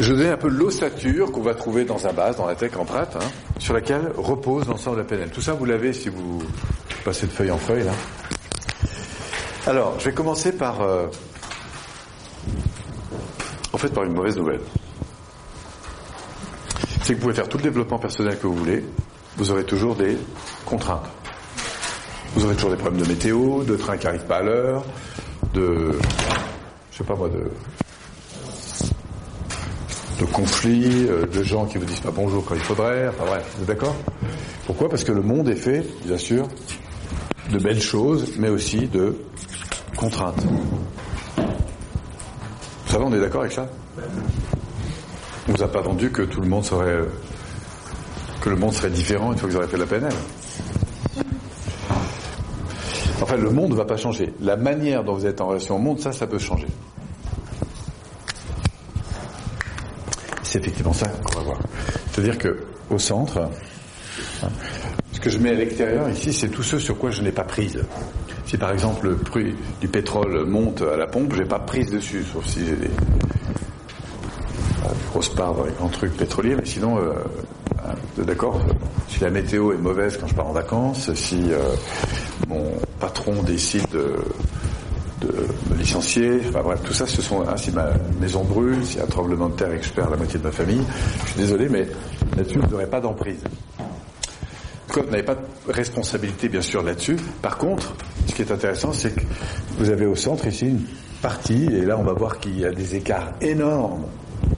Je donne un peu l'ossature qu'on va trouver dans un base, dans la tech prat, hein, sur laquelle repose l'ensemble de la PNL. Tout ça, vous l'avez si vous passez de feuille en feuille, là. Alors, je vais commencer par, euh, en fait, par une mauvaise nouvelle. C'est que vous pouvez faire tout le développement personnel que vous voulez, vous aurez toujours des contraintes. Vous aurez toujours des problèmes de météo, de trains qui n'arrivent pas à l'heure, de, je sais pas moi, de, de conflits, euh, de gens qui vous disent pas bonjour quand il faudrait, enfin bref, vous êtes d'accord? Pourquoi? Parce que le monde est fait, bien sûr, de belles choses, mais aussi de contraintes. Ça va, on est d'accord avec ça? On vous a pas vendu que tout le monde serait que le monde serait différent une fois que vous aurez fait la PNL. Enfin, le monde ne va pas changer. La manière dont vous êtes en relation au monde, ça, ça peut changer. C'est effectivement ça qu'on va voir. C'est-à-dire que au centre, ce que je mets à l'extérieur ici, c'est tout ce sur quoi je n'ai pas prise. Si par exemple le prix du pétrole monte à la pompe, j'ai pas prise dessus, sauf si j'ai des grosses parts dans les grands trucs pétroliers, mais sinon, euh, hein, d'accord, si la météo est mauvaise quand je pars en vacances, si euh, mon patron décide de, de me licencier, enfin bref, tout ça, ce sont, hein, si ma maison brûle, a un tremblement de terre perds la moitié de ma famille, je suis désolé, mais là-dessus, vous n'aurez pas d'emprise. Vous n'avez pas de responsabilité, bien sûr, là-dessus. Par contre, ce qui est intéressant, c'est que vous avez au centre ici une partie, et là on va voir qu'il y a des écarts énormes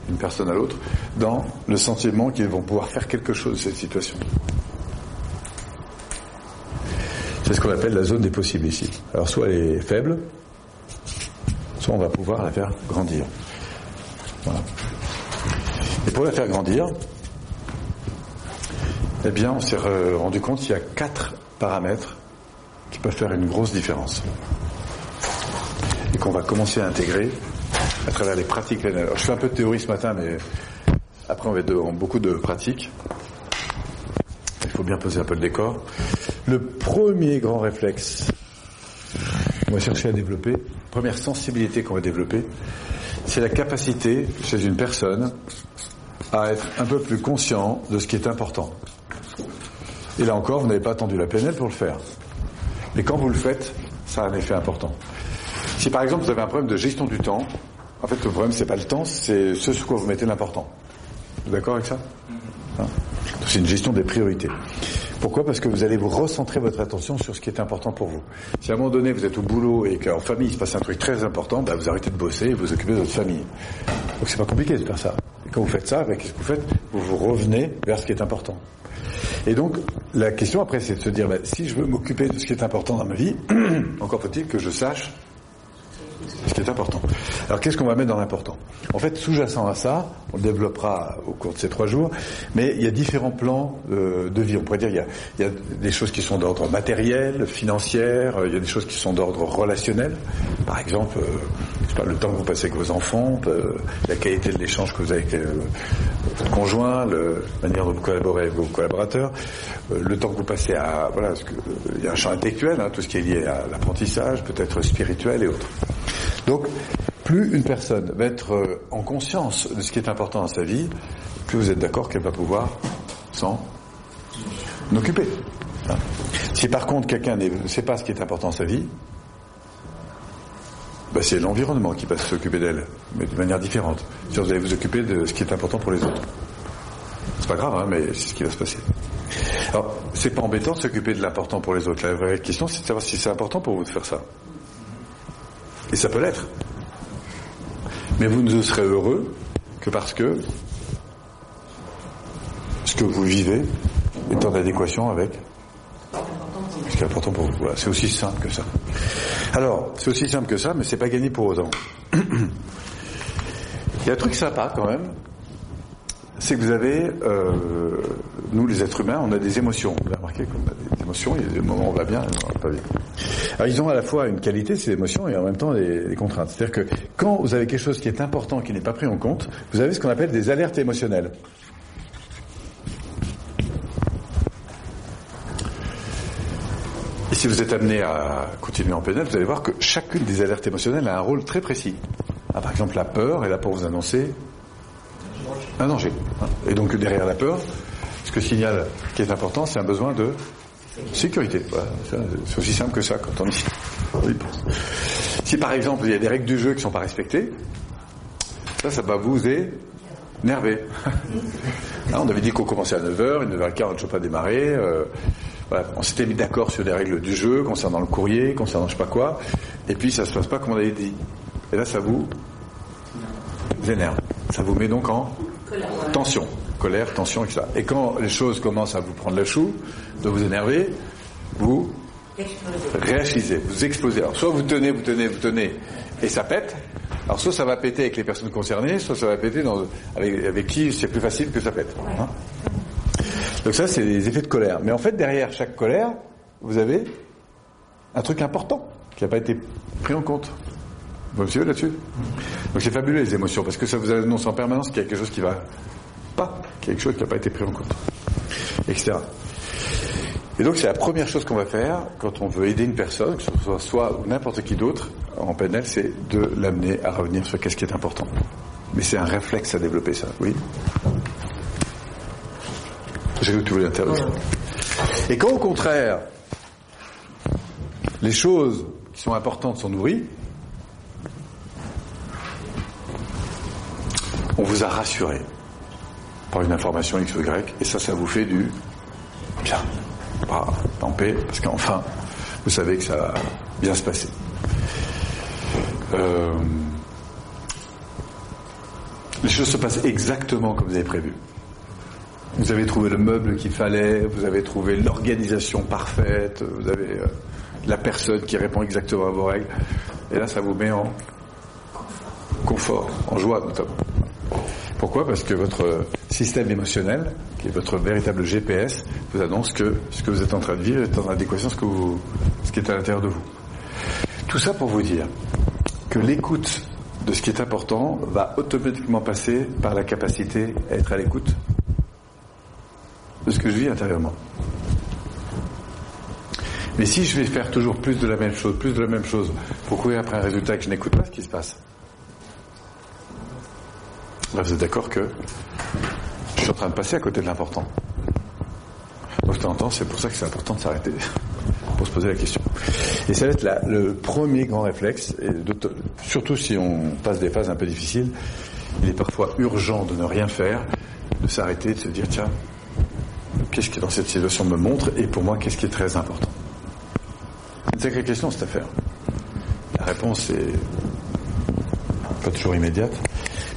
d'une personne à l'autre, dans le sentiment qu'ils vont pouvoir faire quelque chose de cette situation. C'est ce qu'on appelle la zone des possibles ici. Alors soit elle est faible, soit on va pouvoir la faire grandir. Voilà. Et pour la faire grandir, eh bien, on s'est rendu compte qu'il y a quatre paramètres qui peuvent faire une grosse différence. Et qu'on va commencer à intégrer à travers les pratiques. Alors, je fais un peu de théorie ce matin, mais après on va être dans beaucoup de pratiques. Il faut bien poser un peu le décor. Le premier grand réflexe qu'on va chercher à développer, première sensibilité qu'on va développer, c'est la capacité chez une personne à être un peu plus conscient de ce qui est important. Et là encore, vous n'avez pas attendu la PNL pour le faire. Mais quand vous le faites, ça a un effet important. Si par exemple vous avez un problème de gestion du temps, en fait le problème c'est pas le temps, c'est ce sur quoi vous mettez l'important. Vous êtes d'accord avec ça? Hein? C'est une gestion des priorités. Pourquoi? Parce que vous allez vous recentrer votre attention sur ce qui est important pour vous. Si à un moment donné vous êtes au boulot et qu'en famille il se passe un truc très important, bah, vous arrêtez de bosser et vous occupez de votre famille. Donc c'est pas compliqué de faire ça. Et quand vous faites ça, bah, qu'est-ce que vous faites? Vous vous revenez vers ce qui est important. Et donc, la question après, c'est de se dire, bah, si je veux m'occuper de ce qui est important dans ma vie, encore faut-il que je sache ce qui est important. Alors qu'est-ce qu'on va mettre dans l'important? En fait, sous-jacent à ça, on le développera au cours de ces trois jours, mais il y a différents plans euh, de vie. On pourrait dire il y a, des choses qui sont d'ordre matériel, financière, euh, il y a des choses qui sont d'ordre relationnel. Par exemple, euh, le temps que vous passez avec vos enfants, la qualité de l'échange que vous avez avec votre conjoint, la manière dont vous collaborez avec vos collaborateurs, le temps que vous passez à voilà, que, il y a un champ intellectuel, hein, tout ce qui est lié à l'apprentissage, peut-être spirituel et autres. Donc, plus une personne va être euh, en conscience de ce qui est important dans sa vie, plus vous êtes d'accord qu'elle va pouvoir s'en occuper. Hein. Si par contre quelqu'un ne sait pas ce qui est important dans sa vie, bah, c'est l'environnement qui va s'occuper d'elle, mais de manière différente. Si vous allez vous occuper de ce qui est important pour les autres. C'est pas grave, hein, mais c'est ce qui va se passer. Alors, c'est pas embêtant de s'occuper de l'important pour les autres. La vraie question, c'est de savoir si c'est important pour vous de faire ça. Et ça peut l'être. Mais vous ne serez heureux que parce que ce que vous vivez est en adéquation avec ce qui est important pour vous. Voilà, c'est aussi simple que ça. Alors, c'est aussi simple que ça, mais c'est pas gagné pour autant. Il y a un truc sympa quand même, c'est que vous avez, euh, nous les êtres humains, on a des émotions. Vous avez remarqué qu'on a des émotions, il y a des moments où on va bien, on va pas bien. Ils ont à la fois une qualité, ces émotions, et en même temps des, des contraintes. C'est-à-dire que quand vous avez quelque chose qui est important, qui n'est pas pris en compte, vous avez ce qu'on appelle des alertes émotionnelles. Et si vous êtes amené à continuer en PNL, vous allez voir que chacune des alertes émotionnelles a un rôle très précis. Ah, par exemple, la peur est là pour vous annoncer un danger. Et donc derrière la peur, ce que signale qui est important, c'est un besoin de sécurité. c'est aussi simple que ça quand on y pense. Si par exemple il y a des règles du jeu qui ne sont pas respectées, ça, ça va vous énerver. Hein, on avait dit qu'on commençait à 9h, 9h15 on ne peut pas démarrer. Euh, on s'était mis d'accord sur des règles du jeu concernant le courrier, concernant je sais pas quoi, et puis ça se passe pas comme on avait dit. Et là, ça vous énerve. Ça vous met donc en tension, colère, tension, etc. Et quand les choses commencent à vous prendre le chou, de vous énerver, vous réagissez, vous explosez. Alors soit vous tenez, vous tenez, vous tenez, et ça pète. Alors soit ça va péter avec les personnes concernées, soit ça va péter avec, qui c'est plus facile que ça pète. Hein. Donc ça, c'est les effets de colère. Mais en fait, derrière chaque colère, vous avez un truc important qui n'a pas été pris en compte. Vous me suivez là-dessus Donc c'est fabuleux les émotions, parce que ça vous annonce en permanence qu'il y a quelque chose qui va pas, quelque chose qui n'a pas été pris en compte, etc. Et donc c'est la première chose qu'on va faire quand on veut aider une personne, que ce soit soit ou n'importe qui d'autre en PNL, c'est de l'amener à revenir sur qu'est-ce qui est important. Mais c'est un réflexe à développer ça, oui J'ai vu que tu voulais intervenir. Et quand au contraire, les choses qui sont importantes sont nourries, on vous a rassuré par une information X ou Y, et ça, ça vous fait du bien, pas en paix, parce qu'enfin, vous savez que ça va bien se passer. Euh, les choses se passent exactement comme vous avez prévu. Vous avez trouvé le meuble qu'il fallait, vous avez trouvé l'organisation parfaite, vous avez euh, la personne qui répond exactement à vos règles. Et là, ça vous met en confort, en joie notamment. Pourquoi? Parce que votre système émotionnel, qui est votre véritable GPS, vous annonce que ce que vous êtes en train de vivre est en adéquation avec ce, qui est à l'intérieur de vous. Tout ça pour vous dire que l'écoute de ce qui est important va automatiquement passer par la capacité à être à l'écoute de ce que je vis intérieurement. Mais si je vais faire toujours plus de la même chose, plus de la même chose, pour courir après un résultat que je n'écoute pas, ce qui se passe Vous êtes d'accord que je suis en train de passer à côté de l'important. Donc de temps c'est pour ça que c'est important de s'arrêter, pour se poser la question. Et ça va être le premier grand réflexe, surtout si on passe des phases un peu difficiles, il est parfois urgent de ne rien faire, de s'arrêter, de se dire tiens, qu'est-ce qui dans cette situation me montre, et pour moi, qu'est-ce qui est très important? Une sacrée question cette affaire. La réponse est pas toujours immédiate.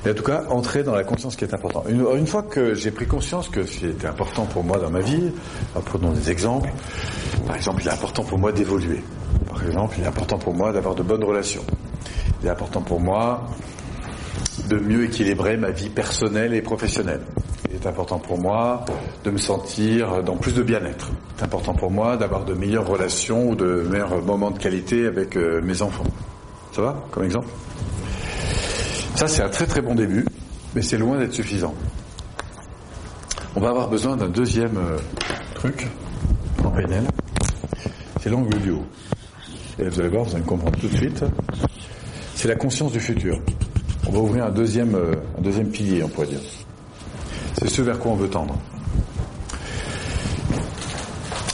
Mais en tout cas, entrer dans la conscience qui est important. Une, fois que j'ai pris conscience que ce qui était important pour moi dans ma vie, prenons des exemples. Par exemple, il est important pour moi d'évoluer. Par exemple, il est important pour moi d'avoir de bonnes relations. Il est important pour moi de mieux équilibrer ma vie personnelle et professionnelle. Il est important pour moi de me sentir dans plus de bien-être. C'est important pour moi d'avoir de meilleures relations ou de meilleurs moments de qualité avec euh, mes enfants. Ça va comme exemple? Ça c'est un très très bon début, mais c'est loin d'être suffisant. On va avoir besoin d'un deuxième euh, truc en PNL, c'est l'angle du haut. Et vous allez voir, vous allez comprendre tout de suite. C'est la conscience du futur. On va ouvrir un deuxième, euh, un deuxième pilier, on pourrait dire. C'est ce vers quoi on veut tendre.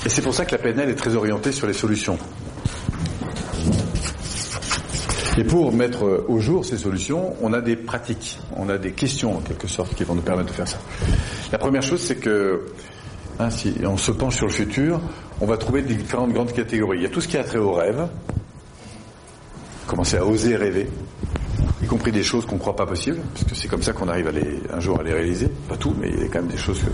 Et c'est pour ça que la PNL est très orientée sur les solutions. Et pour mettre au jour ces solutions, on a des pratiques, on a des questions en quelque sorte qui vont nous permettre de faire ça. La première chose, c'est que hein, si on se penche sur le futur, on va trouver différentes grandes catégories. Il y a tout ce qui a trait au rêve, commencer à oser rêver, y compris des choses qu'on ne croit pas possibles, parce que c'est comme ça qu'on arrive à les, un jour à les réaliser. Pas tout, mais il y a quand même des choses que...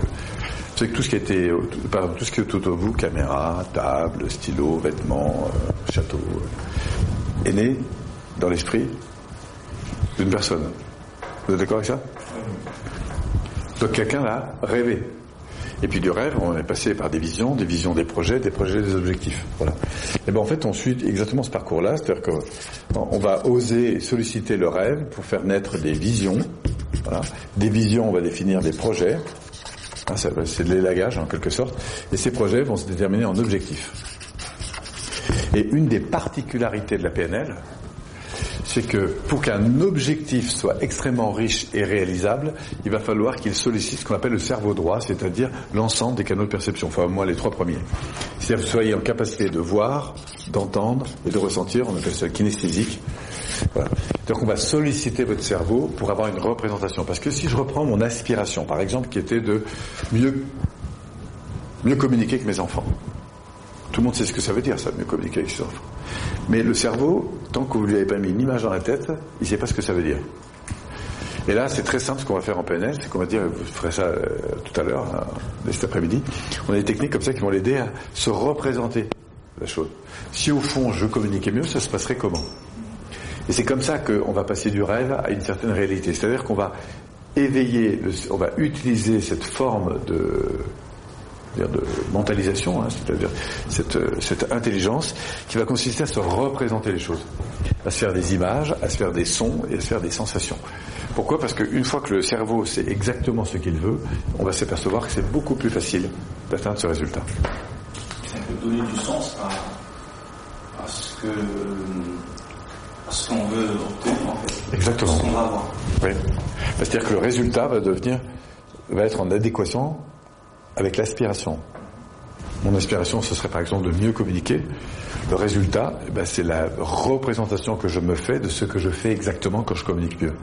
Savez que tout ce qui était, par exemple, tout ce qui est autour de vous, caméra, table, stylo, vêtements, euh, château, euh, est né dans l'esprit d'une personne. Vous êtes d'accord avec ça Donc quelqu'un l'a rêvé. Et puis du rêve, on est passé par des visions, des visions des projets, des projets des objectifs. Voilà. Et ben en fait, on suit exactement ce parcours-là, c'est-à-dire qu'on va oser solliciter le rêve pour faire naître des visions. Voilà. Des visions, on va définir des projets. Ah, c'est de l'élagage en quelque sorte. Et ces projets vont se déterminer en objectifs. Et une des particularités de la PNL, c'est que pour qu'un objectif soit extrêmement riche et réalisable, il va falloir qu'il sollicite ce qu'on appelle le cerveau droit, c'est-à-dire l'ensemble des canaux de perception, enfin au les trois premiers. C'est-à-dire que vous soyez en capacité de voir, d'entendre et de ressentir, on appelle ça kinesthésique. Voilà. Donc on va solliciter votre cerveau pour avoir une représentation. Parce que si je reprends mon aspiration, par exemple, qui était de mieux, mieux communiquer avec mes enfants, tout le monde sait ce que ça veut dire, ça, mieux communiquer avec ses enfants. Mais le cerveau, tant que vous lui avez pas mis une image dans la tête, il ne sait pas ce que ça veut dire. Et là, c'est très simple ce qu'on va faire en PNL, c'est qu'on va dire, vous ferez ça euh, tout à l'heure, hein, cet après-midi, on a des techniques comme ça qui vont l'aider à se représenter la chose. Si au fond je communiquais mieux, ça se passerait comment? Et c'est comme ça qu'on va passer du rêve à une certaine réalité. C'est-à-dire qu'on va éveiller, on va utiliser cette forme de, de mentalisation, hein, c'est-à-dire cette, cette, intelligence qui va consister à se représenter les choses, à se faire des images, à se faire des sons et à se faire des sensations. Pourquoi? Parce qu'une fois que le cerveau sait exactement ce qu'il veut, on va s'apercevoir que c'est beaucoup plus facile d'atteindre ce résultat. Ça peut donner du sens à, à ce que à ce qu'on veut obtenir en fait. Exactement. Ce qu'on va avoir. Oui. C'est-à-dire que le résultat va devenir va être en adéquation avec l'aspiration. Mon aspiration, ce serait par exemple de mieux communiquer. Le résultat, eh ben, c'est la représentation que je me fais de ce que je fais exactement quand je communique mieux.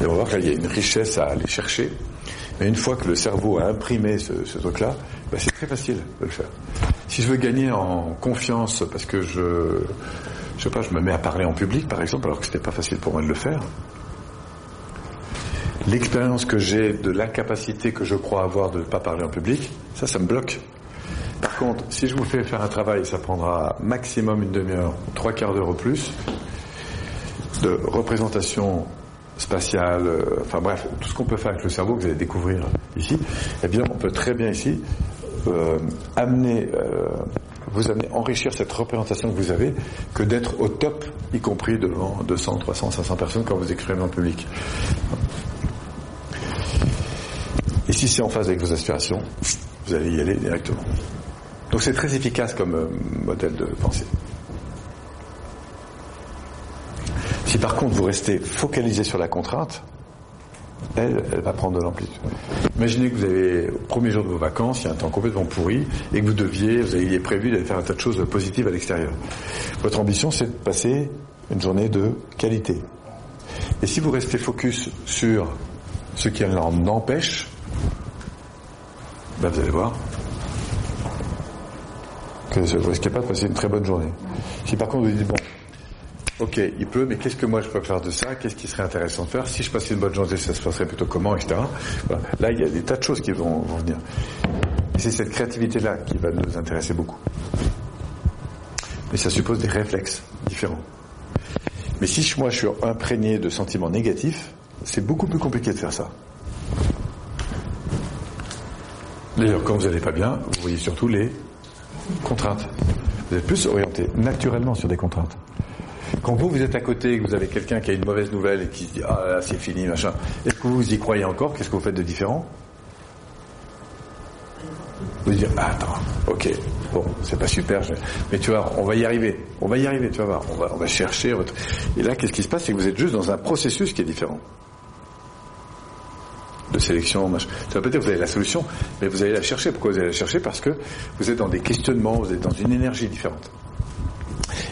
Et on va voir qu'il y a une richesse à aller chercher. Mais une fois que le cerveau a imprimé ce, ce truc-là, ben, c'est très facile de le faire. Si je veux gagner en confiance parce que je, je sais pas, je me mets à parler en public, par exemple, alors que c'était pas facile pour moi de le faire, l'expérience que j'ai de l'incapacité que je crois avoir de ne pas parler en public, ça, ça me bloque. Par contre, si je vous fais faire un travail, ça prendra maximum une demi-heure, trois quarts d'heure au plus, de représentation spatiale, euh, enfin bref, tout ce qu'on peut faire avec le cerveau que vous allez découvrir ici, eh bien, on peut très bien ici euh, amener, euh, vous amener, enrichir cette représentation que vous avez, que d'être au top, y compris devant 200, 300, 500 personnes quand vous exprimez en public. Si c'est en phase avec vos aspirations, vous allez y aller directement. Donc c'est très efficace comme euh, modèle de pensée. Si par contre vous restez focalisé sur la contrainte, elle, elle va prendre de l'amplitude. Imaginez que vous avez, au premier jour de vos vacances, il y a un temps complètement pourri, et que vous deviez, vous aviez prévu d'aller faire un tas de choses positives à l'extérieur. Votre ambition, c'est de passer une journée de qualité. Et si vous restez focus sur ce qui en empêche, ben vous allez voir que vous risquez pas de passer une très bonne journée. Si par contre vous dites, bon, ok, il pleut, mais qu'est-ce que moi je peux faire de ça? Qu'est-ce qui serait intéressant de faire? Si je passais une bonne journée, ça se passerait plutôt comment, etc. Là, il y a des tas de choses qui vont, venir. C'est cette créativité-là qui va nous intéresser beaucoup. Mais ça suppose des réflexes différents. Mais si moi je suis imprégné de sentiments négatifs, c'est beaucoup plus compliqué de faire ça. D'ailleurs, quand vous n'allez pas bien, vous voyez surtout les contraintes. Vous êtes plus orienté naturellement sur des contraintes. Quand vous, vous êtes à côté et que vous avez quelqu'un qui a une mauvaise nouvelle et qui se dit Ah là, c'est fini, machin, est-ce que vous y croyez encore? Qu'est-ce que vous faites de différent? Vous dites Ah, attends, ok, bon, c'est pas super, mais tu vois, on va y arriver, on va y arriver, tu vas voir, on va, on va chercher. Et là, qu'est-ce qui se passe? C'est que vous êtes juste dans un processus qui est différent de sélection. Machin. Ça veut pas que vous avez la solution, mais vous allez la chercher. Pourquoi vous allez la chercher? Parce que vous êtes dans des questionnements, vous êtes dans une énergie différente.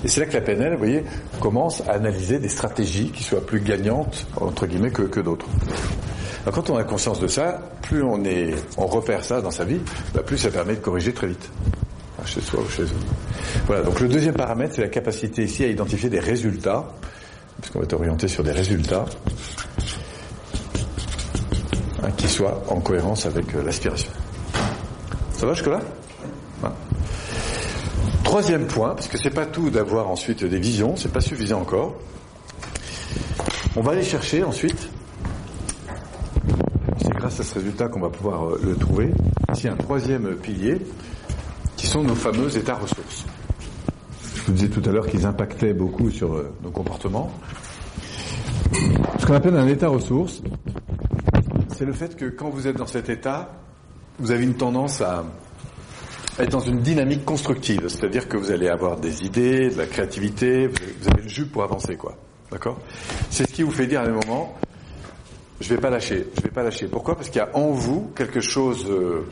Et c'est là que la PNL, vous voyez, commence à analyser des stratégies qui soient plus gagnantes, entre guillemets, que, que d'autres. Alors quand on a conscience de ça, plus on est, on repère ça dans sa vie, bah plus ça permet de corriger très vite. Chez soi ou chez eux. Voilà, donc le deuxième paramètre, c'est la capacité ici à identifier des résultats, puisqu'on va être orienté sur des résultats, hein, qui soient en cohérence avec euh, l'aspiration. Ça va jusque-là? Troisième point, parce que c'est pas tout d'avoir ensuite des visions, c'est pas suffisant encore. On va aller chercher ensuite, c'est grâce à ce résultat qu'on va pouvoir euh, le trouver, ici un troisième pilier, qui sont nos fameux états ressources. Je vous disais tout à l'heure qu'ils impactaient beaucoup sur euh, nos comportements. Ce qu'on appelle un état ressource, c'est le fait que quand vous êtes dans cet état, vous avez une tendance à être dans une dynamique constructive, c'est-à-dire que vous allez avoir des idées, de la créativité, vous avez le jus pour avancer, quoi. D'accord? C'est ce qui vous fait dire à un moment, je vais pas lâcher, je vais pas lâcher. Pourquoi? Parce qu'il y a en vous quelque chose, euh,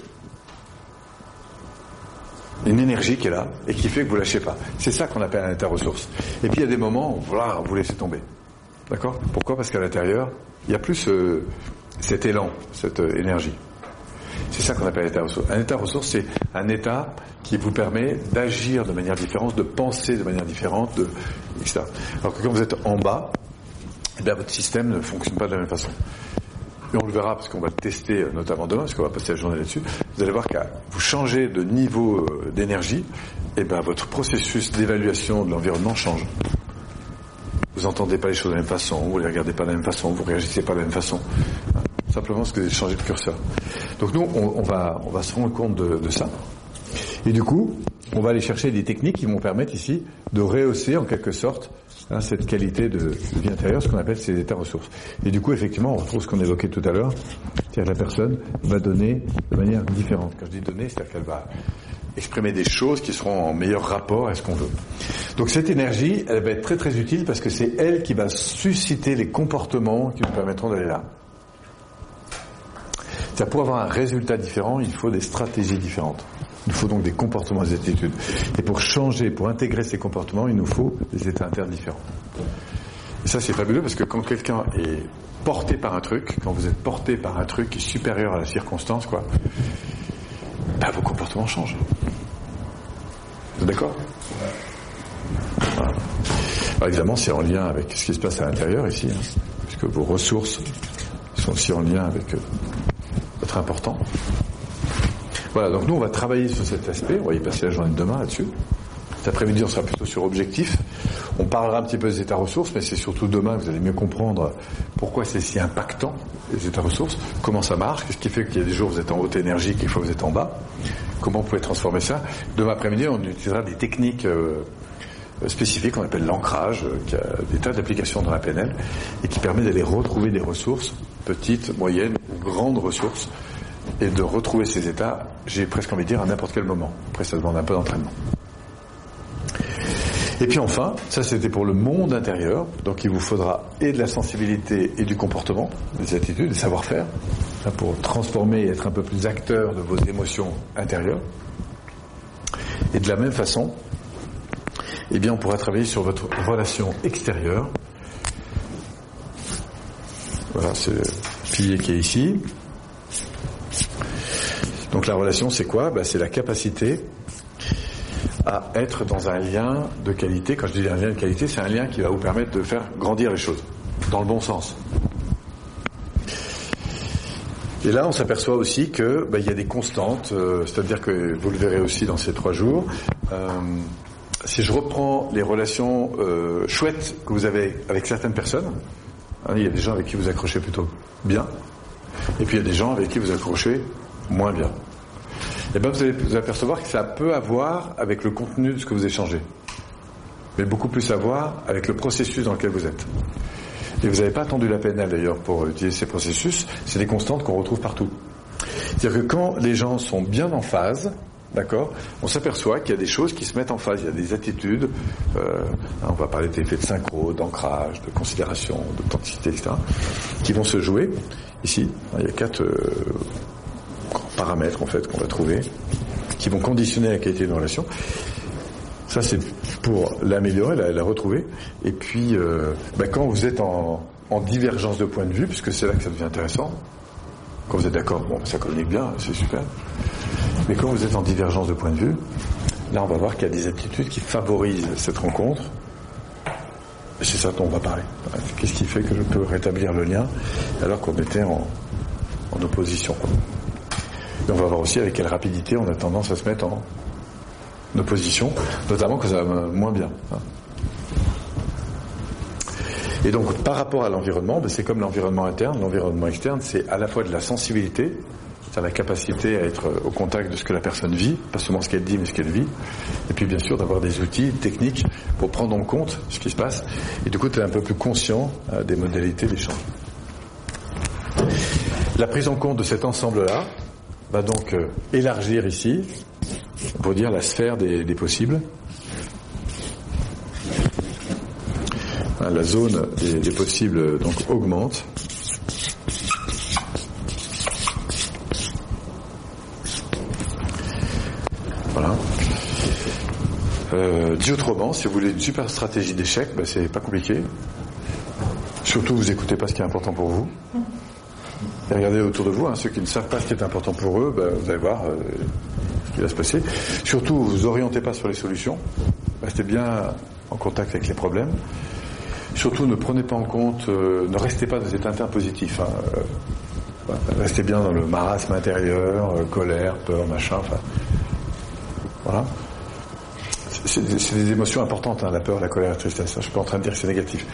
une énergie qui est là et qui fait que vous lâchez pas. C'est ça qu'on appelle un état ressource. Et puis il y a des moments où voilà, vous laissez tomber. D'accord? Pourquoi? Parce qu'à l'intérieur, il y a plus euh, cet élan, cette euh, énergie. C'est ça qu'on appelle un état ressource. Un état ressource, c'est un état qui vous permet d'agir de manière différente, de penser de manière différente, de, etc. Alors que quand vous êtes en bas, eh bien, votre système ne fonctionne pas de la même façon. Et on le verra parce qu'on va le tester euh, notamment demain, parce qu'on va passer la journée là-dessus. Vous allez voir qu'à vous changez de niveau euh, d'énergie, et eh ben votre processus d'évaluation de l'environnement change. Vous entendez pas les choses de la même façon, vous les regardez pas de la même façon, vous réagissez pas de la même façon. Simplement parce que avez changé de curseur. Donc nous, on, va, on va se rendre compte de, de ça. Et du coup, on va aller chercher des techniques qui vont permettre ici de rehausser en quelque sorte hein, cette qualité de, vie intérieure, ce qu'on appelle ces états ressources. Et du coup, effectivement, on retrouve ce qu'on évoquait tout à l'heure, c'est-à-dire que la personne va donner de manière différente. Quand je dis donner, c'est-à-dire qu'elle va exprimer des choses qui seront en meilleur rapport à ce qu'on veut. Donc cette énergie, elle va être très très utile parce que c'est elle qui va susciter les comportements qui nous permettront d'aller là. Pour avoir un résultat différent, il faut des stratégies différentes. Il faut donc des comportements, des attitudes. Et pour changer, pour intégrer ces comportements, il nous faut des états internes différents. Et ça, c'est fabuleux parce que quand quelqu'un est porté par un truc, quand vous êtes porté par un truc qui est supérieur à la circonstance, quoi, bah, vos comportements changent. Vous êtes d'accord? Voilà. évidemment, c'est en lien avec ce qui se passe à l'intérieur ici, hein, puisque vos ressources sont aussi en lien avec important. Voilà, donc nous on va travailler sur cet aspect, on va y passer la journée de demain là-dessus. Cet après-midi on sera plutôt sur objectif. On parlera un petit peu des états ressources, mais c'est surtout demain que vous allez mieux comprendre pourquoi c'est si impactant, les états ressources, comment ça marche, qu'est-ce qui fait qu'il y a des jours où vous êtes en haute énergie, qu'il fois vous êtes en bas, comment vous pouvez transformer ça. Demain après-midi on utilisera des techniques euh, spécifiques qu'on appelle l'ancrage, euh, qui a des tas d'applications dans la PNL, et qui permet d'aller retrouver des ressources, petites, moyennes, grandes ressources, et de retrouver ces états, j'ai presque envie de dire, à n'importe quel moment. Après, ça demande un peu d'entraînement. Et puis enfin, ça c'était pour le monde intérieur, donc il vous faudra et de la sensibilité et du comportement, des attitudes, des savoir-faire, pour transformer et être un peu plus acteur de vos émotions intérieures. Et de la même façon, eh bien on pourra travailler sur votre relation extérieure. Voilà, le pilier qui est ici. Donc la relation, c'est quoi? Ben, C'est la capacité à être dans un lien de qualité. Quand je dis un lien de qualité, c'est un lien qui va vous permettre de faire grandir les choses, dans le bon sens. Et là, on s'aperçoit aussi que ben, il y a des constantes, euh, c'est-à-dire que vous le verrez aussi dans ces trois jours. Euh, si je reprends les relations euh, chouettes que vous avez avec certaines personnes, il y a des gens avec qui vous accrochez plutôt bien, et puis il y a des gens avec qui vous accrochez moins bien. Et eh bien vous allez vous apercevoir que ça peut avoir avec le contenu de ce que vous échangez, mais beaucoup plus à voir avec le processus dans lequel vous êtes. Et vous n'avez pas attendu la peine d'ailleurs pour utiliser ces processus, c'est des constantes qu'on retrouve partout. C'est-à-dire que quand les gens sont bien en phase, D'accord On s'aperçoit qu'il y a des choses qui se mettent en phase, il y a des attitudes, euh, on va parler d'effets de synchro, d'ancrage, de considération, d'authenticité, etc., qui vont se jouer. Ici, il y a quatre euh, paramètres en fait qu'on va trouver, qui vont conditionner la qualité de relation. Ça c'est pour l'améliorer, la, retrouver. Et puis, euh, bah, quand vous êtes en, en divergence de point de vue, puisque c'est là que ça devient intéressant, quand vous êtes d'accord, bon, ça communique bien, c'est super. Mais quand vous êtes en divergence de point de vue, là on va voir qu'il y a des attitudes qui favorisent cette rencontre. Et c'est ça dont on va parler. Qu'est-ce qui fait que je peux rétablir le lien alors qu'on était en, opposition Et on va voir aussi avec quelle rapidité on a tendance à se mettre en opposition, notamment quand ça va moins bien. Hein. Et donc par rapport à l'environnement, ben, c'est comme l'environnement interne, l'environnement externe, c'est à la fois de la sensibilité, c'est la capacité à être au contact de ce que la personne vit, pas seulement ce qu'elle dit, mais ce qu'elle vit. Et puis bien sûr d'avoir des outils techniques pour prendre en compte ce qui se passe. Et du coup, tu es un peu plus conscient euh, des modalités d'échange. La prise en compte de cet ensemble-là va donc euh, élargir ici, pour dire la sphère des possibles. La zone des, possibles donc augmente. Voilà. Euh, dit autrement, si vous voulez une super stratégie d'échec, ben, c'est pas compliqué. Surtout, vous écoutez pas ce qui est important pour vous. Et regardez autour de vous, hein, ceux qui ne savent pas ce qui est important pour eux, ben, vous allez voir euh, ce qui va se passer. Surtout, vous orientez pas sur les solutions. Restez bien en contact avec les problèmes. Surtout, ne prenez pas en compte, euh, ne restez pas dans cet état positif. Hein. Euh, restez bien dans le marasme intérieur, euh, colère, peur, machin. Voilà. C'est des émotions importantes, hein, la peur, la colère, la tristesse. Je suis pas en train de dire que c'est négatif.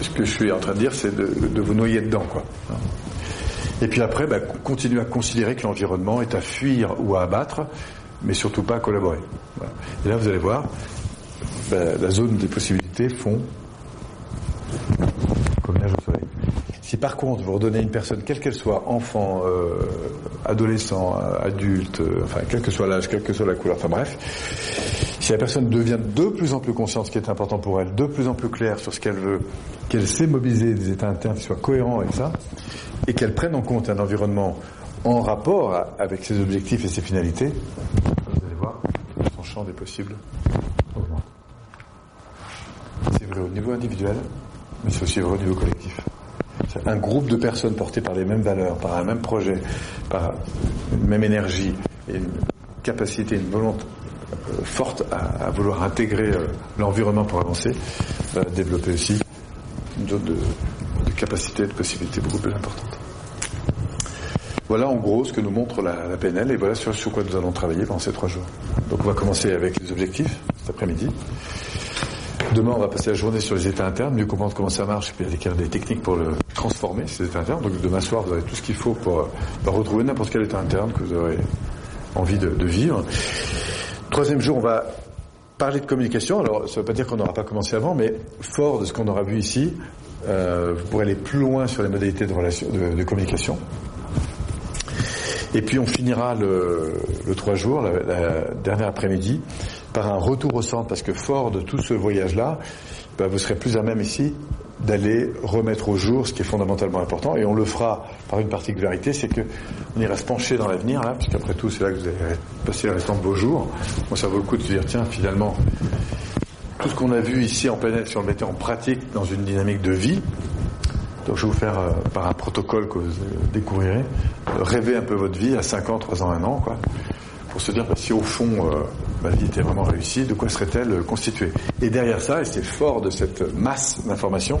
Ce que je suis en train de dire, c'est de, vous noyer dedans, quoi. Et puis après, bah, continuez à considérer que l'environnement est à fuir ou à abattre, mais surtout pas à collaborer. Et là, vous allez voir, bah, la zone des possibilités font comme neige au soleil. Si par contre vous redonnez une personne, quelle qu'elle soit, enfant, euh, adolescent, adulte, euh, enfin quel que soit l'âge, quelle que soit la couleur, enfin bref, si la personne devient de plus en plus consciente de ce qui est important pour elle, de plus en plus claire sur ce qu'elle veut, qu'elle sait mobiliser des états internes qui soient cohérents avec ça, et qu'elle prenne en compte un environnement en rapport avec ses objectifs et ses finalités, vous allez voir, son champ des possibles augmente. C'est vrai au niveau individuel, mais c'est aussi vrai au niveau collectif. Un groupe de personnes portées par les mêmes valeurs, par un même projet, par une même énergie et une capacité, une volonté euh, forte à, vouloir intégrer euh, l'environnement pour avancer, va développer aussi une zone de, de capacité, de possibilités beaucoup plus importante. Voilà en gros ce que nous montre la, PNL et voilà sur, quoi nous allons travailler pendant ces trois jours. Donc on va commencer avec les objectifs cet après-midi. Demain, on va passer la journée sur les états internes, mieux comprendre comment ça marche, et puis il y a des techniques pour le transformer, ces états internes. Donc demain soir, vous avez tout ce qu'il faut pour, pour retrouver n'importe quel état interne que vous aurez envie de, vivre. Troisième jour, on va parler de communication. Alors, ça ne veut pas dire qu'on n'aura pas commencé avant, mais fort de ce qu'on aura vu ici, euh, vous pourrez aller plus loin sur les modalités de, relation, de, communication. Et puis on finira le, le 3 jours, la, dernière après-midi, par un retour au centre, parce que fort de tout ce voyage-là, ben, vous serez plus à même ici d'aller remettre au jour ce qui est fondamentalement important, et on le fera par une particularité, c'est que on ira se pencher dans l'avenir, là, puisqu'après tout, c'est là que vous allez passer le restant de vos jours. Moi, ça vaut le coup de se dire, tiens, finalement, tout ce qu'on a vu ici en PNL, si on le mettait en pratique dans une dynamique de vie, donc je vais vous faire, euh, par un protocole que vous découvrirez, euh, rêver un peu votre vie à 5 ans, 3 ans, 1 an, quoi, pour se dire, bah, si au fond, euh, ma vie était vraiment réussie, de quoi serait-elle constituée? Et derrière ça, et c'est fort de cette masse d'informations,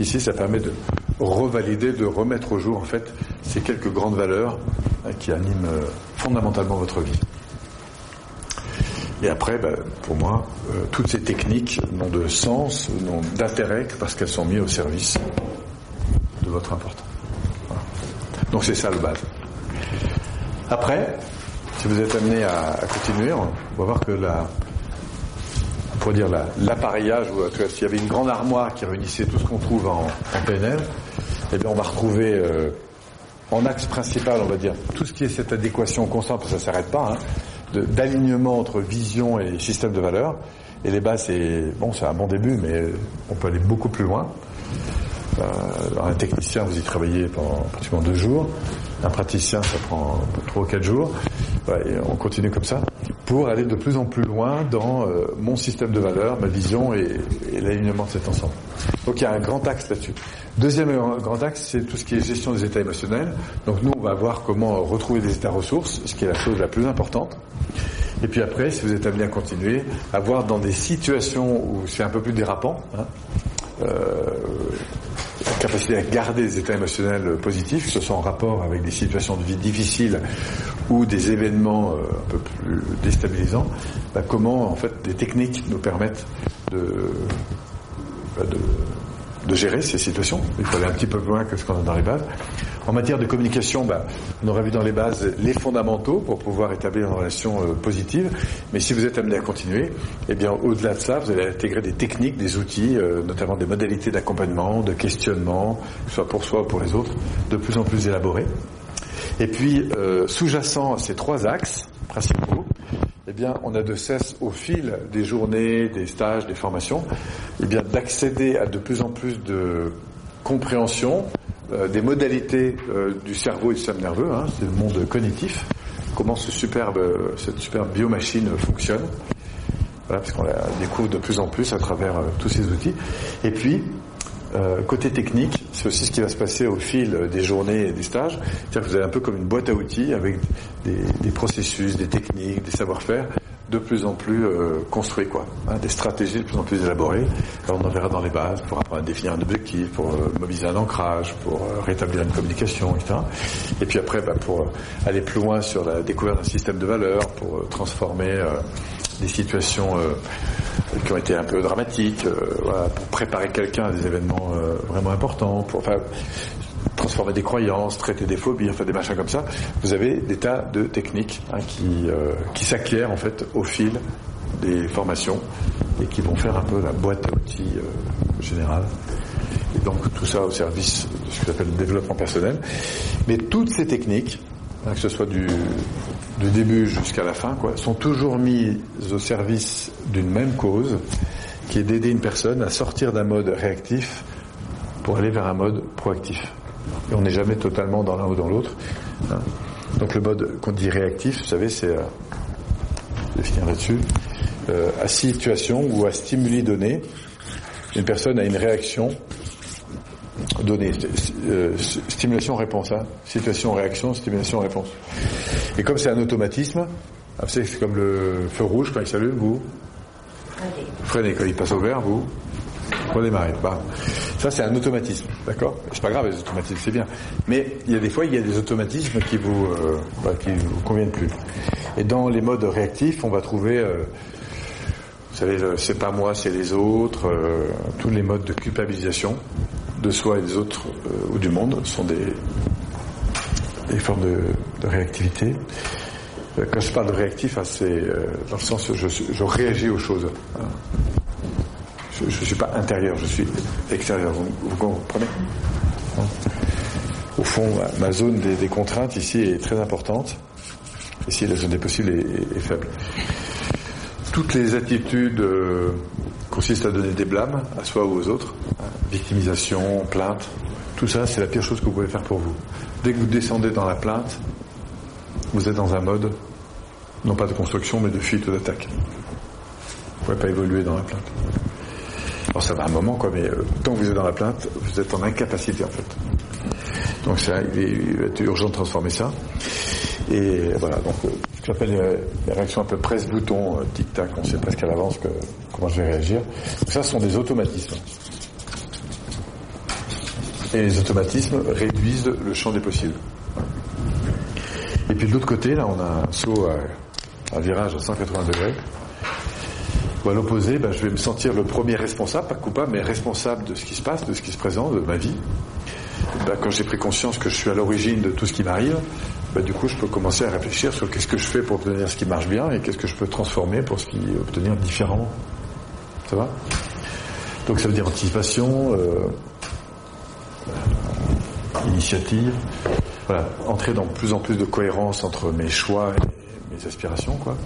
ici ça permet de revalider, de remettre au jour en fait ces quelques grandes valeurs hein, qui animent euh, fondamentalement votre vie. Et après, ben, pour moi, euh, toutes ces techniques n'ont de sens, n'ont d'intérêt parce qu'elles sont mises au service de votre important. Donc c'est ça le base. Après, si vous êtes amené à, à, continuer, on va voir que la, dire l'appareillage, la, s'il y avait une grande armoire qui réunissait tout ce qu'on trouve en, en, PNL, eh bien on va retrouver euh, en axe principal, on va dire, tout ce qui est cette adéquation constante, parce que ça s'arrête pas, hein, d'alignement entre vision et système de valeurs. Et les bases, c'est bon, c'est un bon début, mais on peut aller beaucoup plus loin. Euh, un technicien, vous y travaillez pendant pratiquement deux jours. Un praticien, ça prend trois ou quatre jours. Et on continue comme ça pour aller de plus en plus loin dans euh, mon système de valeurs, ma vision et, et l'alignement de cet ensemble. Donc il y a un grand axe là-dessus. Deuxième grand axe, c'est tout ce qui est gestion des états émotionnels. Donc nous, on va voir comment retrouver des états ressources, ce qui est la chose la plus importante. Et puis après, si vous êtes amené à continuer, à voir dans des situations où c'est un peu plus dérapant, hein, euh, capacité à garder des états émotionnels positifs, que ce soit en rapport avec des situations de vie difficiles ou des événements euh, un peu plus déstabilisants, bah, comment en fait des techniques nous permettent de, bah, de, de, gérer ces situations. Il faut aller un petit peu plus loin que ce qu'on a dans les bases. En matière de communication, bah, on aurait vu dans les bases les fondamentaux pour pouvoir établir une relation euh, positive. Mais si vous êtes amené à continuer, eh bien, au-delà de ça, vous allez intégrer des techniques, des outils, euh, notamment des modalités d'accompagnement, de questionnement, soit pour soi ou pour les autres, de plus en plus élaborés. Et puis, euh, sous-jacent à ces trois axes principaux, eh bien, on a de cesse, au fil des journées, des stages, des formations, eh bien, d'accéder à de plus en plus de compréhension euh, des modalités euh, du cerveau et du système nerveux, hein, c'est le monde cognitif, comment ce superbe, cette superbe biomachine fonctionne, voilà, parce qu'on la découvre de plus en plus à travers euh, tous ces outils. Et puis, côté technique, c'est aussi ce qui va se passer au fil des journées et des stages. C'est-à-dire que vous avez un peu comme une boîte à outils avec des processus, des techniques, des savoir-faire de plus en plus euh, construits, quoi. Hein, des stratégies de plus en plus élaborées. Alors on en verra dans les bases pour apprendre à définir un objectif, pour euh, mobiliser un ancrage, pour euh, rétablir une communication, etc. Et puis après, bah, pour aller plus loin sur la découverte d'un système de valeurs, pour transformer des situations qui ont été un peu dramatiques, pour préparer quelqu'un à des événements vraiment importants, pour, enfin, transformer des croyances, traiter des phobies, enfin des machins comme ça. Vous avez des tas de techniques hein, qui, euh, qui s'acquièrent en fait au fil des formations et qui vont faire un peu la boîte à outils euh, générale. Et donc tout ça au service de ce que j'appelle le développement personnel. Mais toutes ces techniques, hein, que ce soit du, début jusqu'à la fin, sont toujours mises au service d'une même cause, qui est d'aider une personne à sortir d'un mode réactif pour aller vers un mode proactif. Et on n'est jamais totalement dans l'un ou dans l'autre. Hein. Donc le mode qu'on dit réactif, vous savez, c'est, euh, je vais finir là-dessus, euh, à situation ou à stimuli donné, une personne a une réaction donnée. Euh, stimulation-réponse. Hein. Situation-réaction, stimulation-réponse. Et comme c'est un automatisme, ah, c'est comme le feu rouge quand il s'allume, vous Freinez quand il passe au vert, vous redémarrez. Bah. Ça, c'est un automatisme, d'accord? C'est pas grave, les automatismes, c'est bien. Mais il y a des fois, il y a des automatismes qui vous, euh, bah, qui vous conviennent plus. Et dans les modes réactifs, on va trouver, euh, vous savez, c'est pas moi, c'est les autres, euh, tous les modes de culpabilisation de soi et des autres ou du monde sont des, des formes de, réactivité. Quand je parle de réactif, hein, c'est dans le sens je, je réagis aux choses. Je ne suis pas intérieur, je suis extérieur. Vous, comprenez? Au fond, ma zone des, contraintes ici est très importante. Ici, la zone des possibles est, faible. Toutes les attitudes euh, consistent à donner des blâmes à soi ou aux autres. Victimisation, plainte, tout ça, c'est la pire chose que vous pouvez faire pour vous. Dès que vous descendez dans la plainte, vous êtes dans un mode, non pas de construction, mais de fuite ou d'attaque. Vous ne pouvez pas évoluer dans la plainte. Ça va un moment, quoi, mais euh, tant que vous êtes dans la plainte, vous êtes en incapacité, en fait. Donc ça, il, va être urgent de transformer ça. Et voilà, donc euh, ce que j'appelle euh, les, réactions un peu presse-bouton, tic-tac, on sait presque à l'avance comment je vais réagir. ça, ce sont des automatismes. Et les automatismes réduisent le champ des possibles. Et puis de l'autre côté, là, on a un saut à, un virage à 180 degrés. Ou à l'opposé, ben, je vais me sentir le premier responsable, pas coupable, mais responsable de ce qui se passe, de ce qui se présente, de ma vie. Ben, quand j'ai pris conscience que je suis à l'origine de tout ce qui m'arrive, ben, du coup, je peux commencer à réfléchir sur qu'est-ce que je fais pour obtenir ce qui marche bien et qu'est-ce que je peux transformer pour ce qui obtenir différemment. Ça va? Donc ça veut dire anticipation, euh, initiative, voilà, entrer dans plus en plus de cohérence entre mes choix et mes aspirations, quoi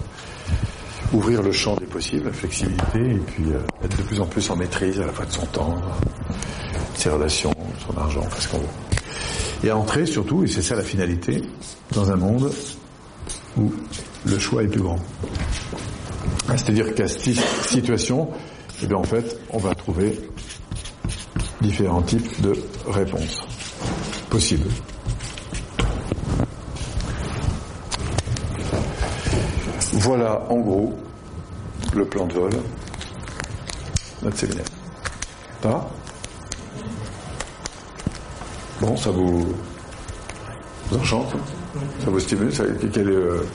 ouvrir le champ des possibles, la flexibilité, et puis euh, être de plus en plus en maîtrise à la fois de son temps, de ses relations, de son argent, enfin ce qu'on veut. Et à entrer surtout, et c'est ça la finalité, dans un monde où le choix est plus grand. C'est-à-dire qu'à cette situation, eh bien en fait, on va trouver différents types de réponses possibles. Voilà en gros le plan de vol, notre séminaire. Ça va? Bon, ça vous, vous enchante Ça vous stimule? Ça, est, euh...